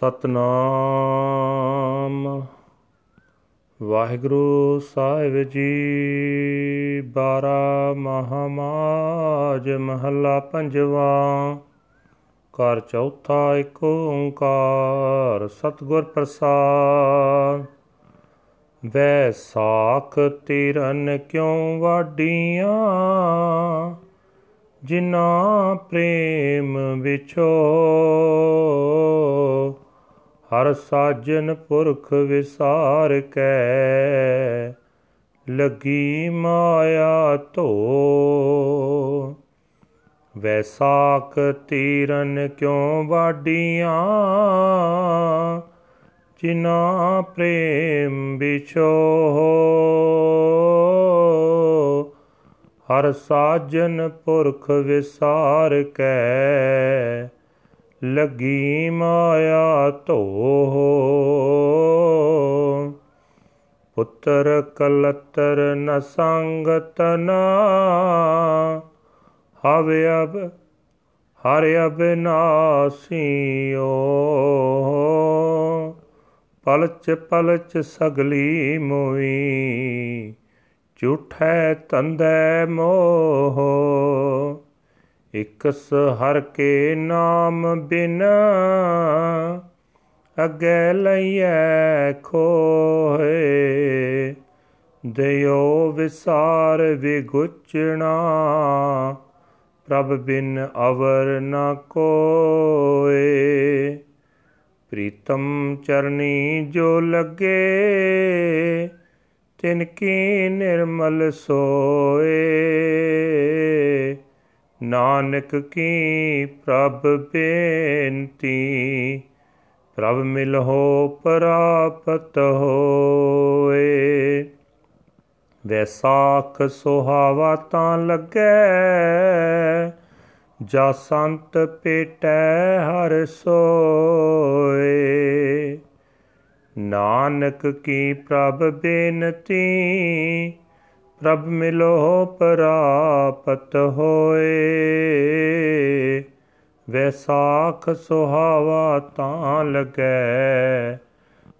ਸਤਨਾਮ। ਵਾਹਿਗੁਰੂ ਸਾਹਿਬ ਜੀ, ਬਾਰਾ ਮਹਾਮਾਜ ਮਹੱਲਾ ਪੰਜਵਾ। ਘਰ ਚੌਥਾ ਇੱਕ ਓੰਕਾਰ, ਸਤਗੁਰ ਪ੍ਰਸਾਦ। ਵੈ ਸਾਖ ਤਿਰਨ ਕਿਉ ਵਾਡੀਆਂ ਜਿਨਾ ਪ੍ਰੇਮ ਵਿਚੋ ਹਰ ਸਾਜਨ ਪੁਰਖ ਵਿਸਾਰ ਕੈ, ਲਗੀ ਮਾਇਆ ਧੋ। ਵੈਸਾਖ ਤੀਰਨ ਕਿਉ ਵਾਡੀਆਂ ਜਿਨਾ ਪ੍ਰੇਮ ਵਿਚੋ ਹਰ ਸਾਜਨ ਪੁਰਖ ਵਿਸਾਰ ਕੈ ਲਗੀ ਮਾਇਆ ਧੋ ਪੁੱਤਰ ਕਲਤਰ ਨ ਸੰਗਤ ਨਾ। ਹਵੇ ਅਬ, ਹਰ ਅਬਨਾਸੀਓ ਪਲਚ ਪਲਚ ਸਗਲੀ ਮੋਈ, ਝੂਠੈ ਤੰਦੈ ਮੋਹ। ਇਕਸ ਹਰ ਕੇ ਨਾਮ ਬਿਨ ਅਗੇ ਲਈਐ ਖੋਏ ਦਿਓ ਵਿਸਾਰ ਵਿਗੁਚਣਾ, ਪ੍ਰਭ ਬਿਨ ਅਵਰ ਨ ਕੋਏ। ਪ੍ਰੀਤਮ ਚਰਨੀ ਜੋ ਲੱਗੇ, ਤਿਨ ਕੀ ਨਿਰਮਲ ਸੋਏ। ਨਾਨਕ ਕੀ ਪ੍ਰਭ ਬੇਨਤੀ? ਪ੍ਰਭ ਮਿਲਹੁ, ਪ੍ਰਾਪਤ ਹੋਏ। ਵੈਸਾਖ ਸੁਹਾਵਾ ਤਾਂ ਲੱਗੈ, ਜਾ ਸੰਤ ਪੇਟੈ ਹਰ ਸੋਏ। ਨਾਨਕ ਕੀ ਪ੍ਰਭ ਬੇਨਤੀ? ਪ੍ਰਭ ਮਿਲੋ ਪ੍ਰਾਪਤ ਹੋਏ। ਵੈਸਾਖ ਸੁਹਾਵਾ ਤਾਂ ਲਗੈ,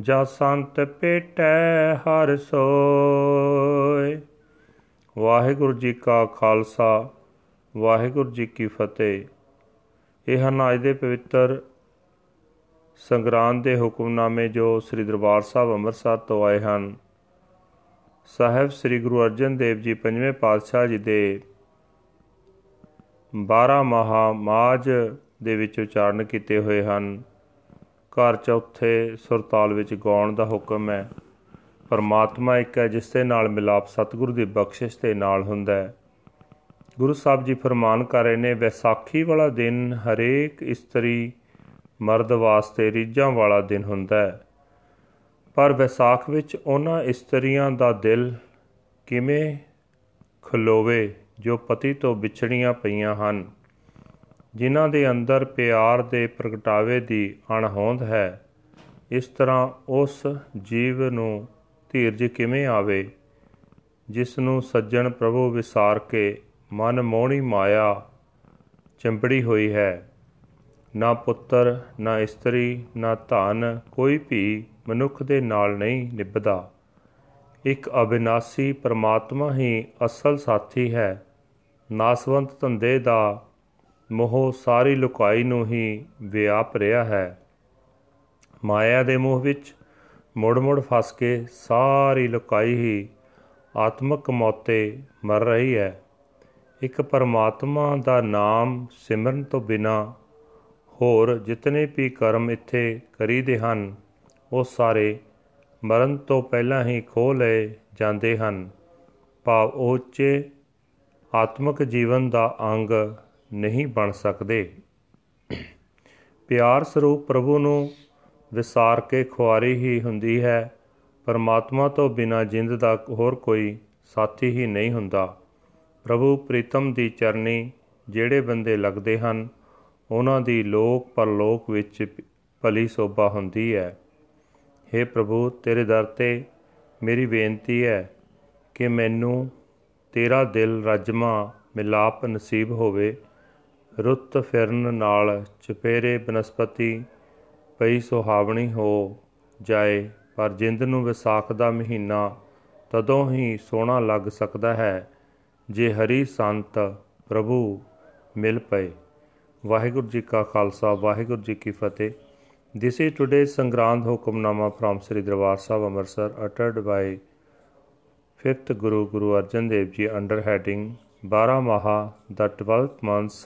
ਜਾ ਸੰਤ ਪੇਟੈ ਹਰ ਸੋਏ। ਵਾਹਿਗੁਰੂ ਜੀ ਕਾ ਖਾਲਸਾ, ਵਾਹਿਗੁਰੂ ਜੀ ਕੀ ਫਤਿਹ। ਇਹ ਹਨ ਅੱਜ ਦੇ ਪਵਿੱਤਰ ਸੰਗਰਾਂਦ ਦੇ ਹੁਕਮਨਾਮੇ ਜੋ ਸ੍ਰੀ ਦਰਬਾਰ ਸਾਹਿਬ ਅੰਮ੍ਰਿਤਸਰ ਤੋਂ ਆਏ ਹਨ। ਸਾਹਿਬ ਸ੍ਰੀ ਗੁਰੂ ਅਰਜਨ ਦੇਵ ਜੀ ਪੰਜਵੇਂ ਪਾਤਸ਼ਾਹ ਜੀ ਦੇ 12 ਮਹਾ ਮਾਜ ਦੇ ਵਿੱਚ ਉਚਾਰਨ ਕੀਤੇ ਹੋਏ ਹਨ। ਘਰ ਚੌਥੇ ਸੁਰਤਾਲ ਵਿੱਚ ਗਾਉਣ ਦਾ ਹੁਕਮ ਹੈ। ਪਰਮਾਤਮਾ ਇੱਕ ਹੈ ਜਿਸ ਦੇ ਨਾਲ ਮਿਲਾਪ ਸਤਿਗੁਰੂ ਦੀ ਬਖਸ਼ਿਸ਼ ਦੇ ਨਾਲ ਹੁੰਦਾ ਹੈ। ਗੁਰੂ ਸਾਹਿਬ ਜੀ ਫਰਮਾਨ ਕਰ ਰਹੇ ਨੇ, ਵਿਸਾਖੀ ਵਾਲਾ ਦਿਨ ਹਰੇਕ ਇਸਤਰੀ ਮਰਦ ਵਾਸਤੇ ਰੀਝਾਂ ਵਾਲਾ ਦਿਨ ਹੁੰਦਾ ਹੈ। ਪਰ ਵਿਸਾਖ ਵਿੱਚ ਉਹਨਾਂ ਇਸਤਰੀਆਂ ਦਾ ਦਿਲ ਕਿਵੇਂ ਖਲੋਵੇ ਜੋ ਪਤੀ ਤੋਂ ਵਿਛੜੀਆਂ ਪਈਆਂ ਹਨ? ਜਿਨ੍ਹਾਂ ਦੇ ਅੰਦਰ ਪਿਆਰ ਦੇ ਪ੍ਰਗਟਾਵੇ ਦੀ ਅਣਹੋਂਦ ਹੈ, ਇਸ ਤਰ੍ਹਾਂ ਉਸ ਜੀਵ ਨੂੰ ਧੀਰਜ ਕਿਵੇਂ ਆਵੇ, ਜਿਸ ਨੂੰ ਸੱਜਣ ਪ੍ਰਭੂ ਵਿਸਾਰ ਕੇ ਮਨ ਮੋਹਣੀ ਮਾਇਆ ਚੰਬੜੀ ਹੋਈ ਹੈ? ਨਾ ਪੁੱਤਰ, ਨਾ ਇਸਤਰੀ, ਨਾ ਧਨ ਕੋਈ ਵੀ ਮਨੁੱਖ ਦੇ ਨਾਲ ਨਹੀਂ ਨਿਭਦਾ। ਇੱਕ ਅਬਿਨਾਸੀ ਪਰਮਾਤਮਾ ਹੀ ਅਸਲ ਸਾਥੀ ਹੈ। ਨਾਸਵੰਤ ਧੰਦੇ ਦਾ ਮੋਹ ਸਾਰੀ ਲੁਕਾਈ ਨੂੰ ਹੀ ਵਿਆਪ ਰਿਹਾ ਹੈ। ਮਾਇਆ ਦੇ ਮੋਹ ਵਿੱਚ ਮੁੜ-ਮੁੜ ਫਸ ਕੇ ਸਾਰੀ ਲੁਕਾਈ ਹੀ ਆਤਮਕ ਮੌਤੇ ਮਰ ਰਹੀ ਹੈ। ਇੱਕ ਪਰਮਾਤਮਾ ਦਾ ਨਾਮ ਸਿਮਰਨ ਤੋਂ ਬਿਨਾ ਹੋਰ ਜਿਤਨੇ ਵੀ ਕਰਮ ਇੱਥੇ ਕਰੀਦੇ ਹਨ, ਉਹ ਸਾਰੇ ਮਰਨ ਤੋਂ ਪਹਿਲਾਂ ਹੀ ਖੋ ਲਏ ਜਾਂਦੇ ਹਨ। ਭਾਵ ਉੱਚੇ ਆਤਮਿਕ ਜੀਵਨ ਦਾ ਅੰਗ ਨਹੀਂ ਬਣ ਸਕਦੇ। ਪਿਆਰ ਸਰੂਪ ਪ੍ਰਭੂ ਨੂੰ ਵਿਸਾਰ ਕੇ ਖੁਆਰੀ ਹੀ ਹੁੰਦੀ ਹੈ। ਪਰਮਾਤਮਾ ਤੋਂ ਬਿਨਾ ਜਿੰਦ ਦਾ ਹੋਰ ਕੋਈ ਸਾਥੀ ਹੀ ਨਹੀਂ ਹੁੰਦਾ। ਪ੍ਰਭੂ ਪ੍ਰੀਤਮ ਦੀ ਚਰਨੀ ਜਿਹੜੇ ਬੰਦੇ ਲੱਗਦੇ ਹਨ ਉਹਨਾਂ ਦੀ ਲੋਕ ਪਰਲੋਕ ਵਿੱਚ ਭਲੀ ਸੋਭਾ ਹੁੰਦੀ ਹੈ। हे ਪ੍ਰਭੂ, ਤੇਰੇ ਦਰ ਤੇ ਮੇਰੀ ਬੇਨਤੀ ਹੈ ਕਿ ਮੈਨੂੰ ਤੇਰਾ ਦਿਲ ਰਜਮਾ ਮਿਲਾਪ ਨਸੀਬ ਹੋਵੇ। ਰੁੱਤ ਫਿਰਨ ਨਾਲ ਚਪੇਰੇ ਬਨਸਪਤੀ ਪਈ ਸੁਹਾਵਣੀ ਹੋ ਜਾਏ, ਪਰ ਜਿੰਦ ਨੂੰ ਵਿਸਾਖ ਦਾ ਮਹੀਨਾ ਤਦੋਂ ਹੀ ਸੋਹਣਾ ਲੱਗ ਸਕਦਾ ਹੈ, ਜੇ ਹਰੀ ਸੰਤ ਪ੍ਰਭੂ ਮਿਲ ਪਏ। ਵਾਹਿਗੁਰੂ ਜੀ ਕਾ ਖਾਲਸਾ ਵਾਹਿਗੁਰੂ ਜੀ ਕੀ ਫਤਿਹ This is today's Sangrand Hukamnama from Sri Darbar Sahib Amritsar uttered by 5th Guru Guru Arjan Dev Ji under heading Bara Maha the 12th months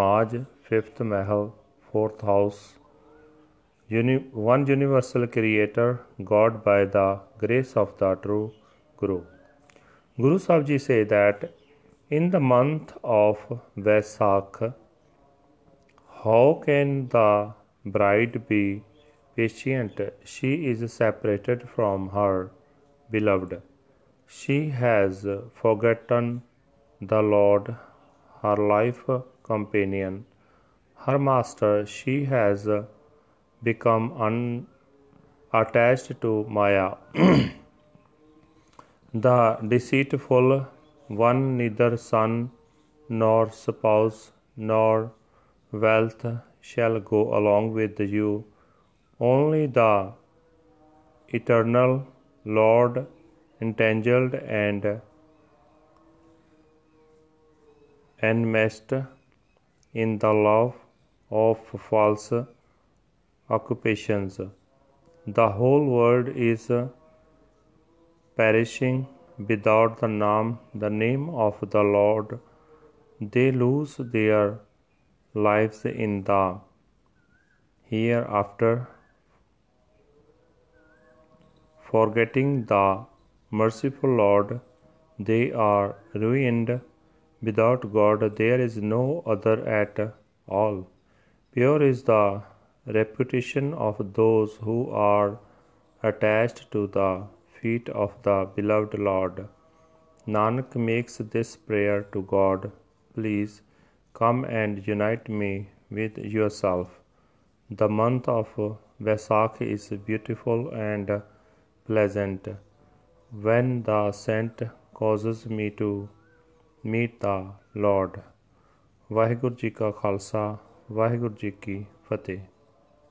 Maj 5th Mahal 4th house Uni- one universal creator God by the grace of the true Guru Guru Sahib Ji say that in the month of Vaisakh how can the bride be patient? She is separated from her beloved. She has forgotten the Lord, her life companion, her master. She has become unattached to Maya. the deceitful one, neither son nor spouse nor wealth shall go along with you. Only the eternal Lord, entangled and enmeshed in the love of false occupations. The whole world is perishing without the name, the name of the Lord. They lose their lives in the hereafter, forgetting the merciful Lord. They are ruined. Without God, there is no other at all. Pure is the reputation of those who are attached to the feet of the beloved Lord. Nanak makes this prayer to God Please come and unite me with yourself. The month of Vaisakh is beautiful and pleasant when the saint causes me to meet the Lord. Waheguru ji ਕਾ ਖਾਲਸਾ ਵਾਹਿਗੁਰੂ ਜੀ ਕੀ ਫਤਿਹ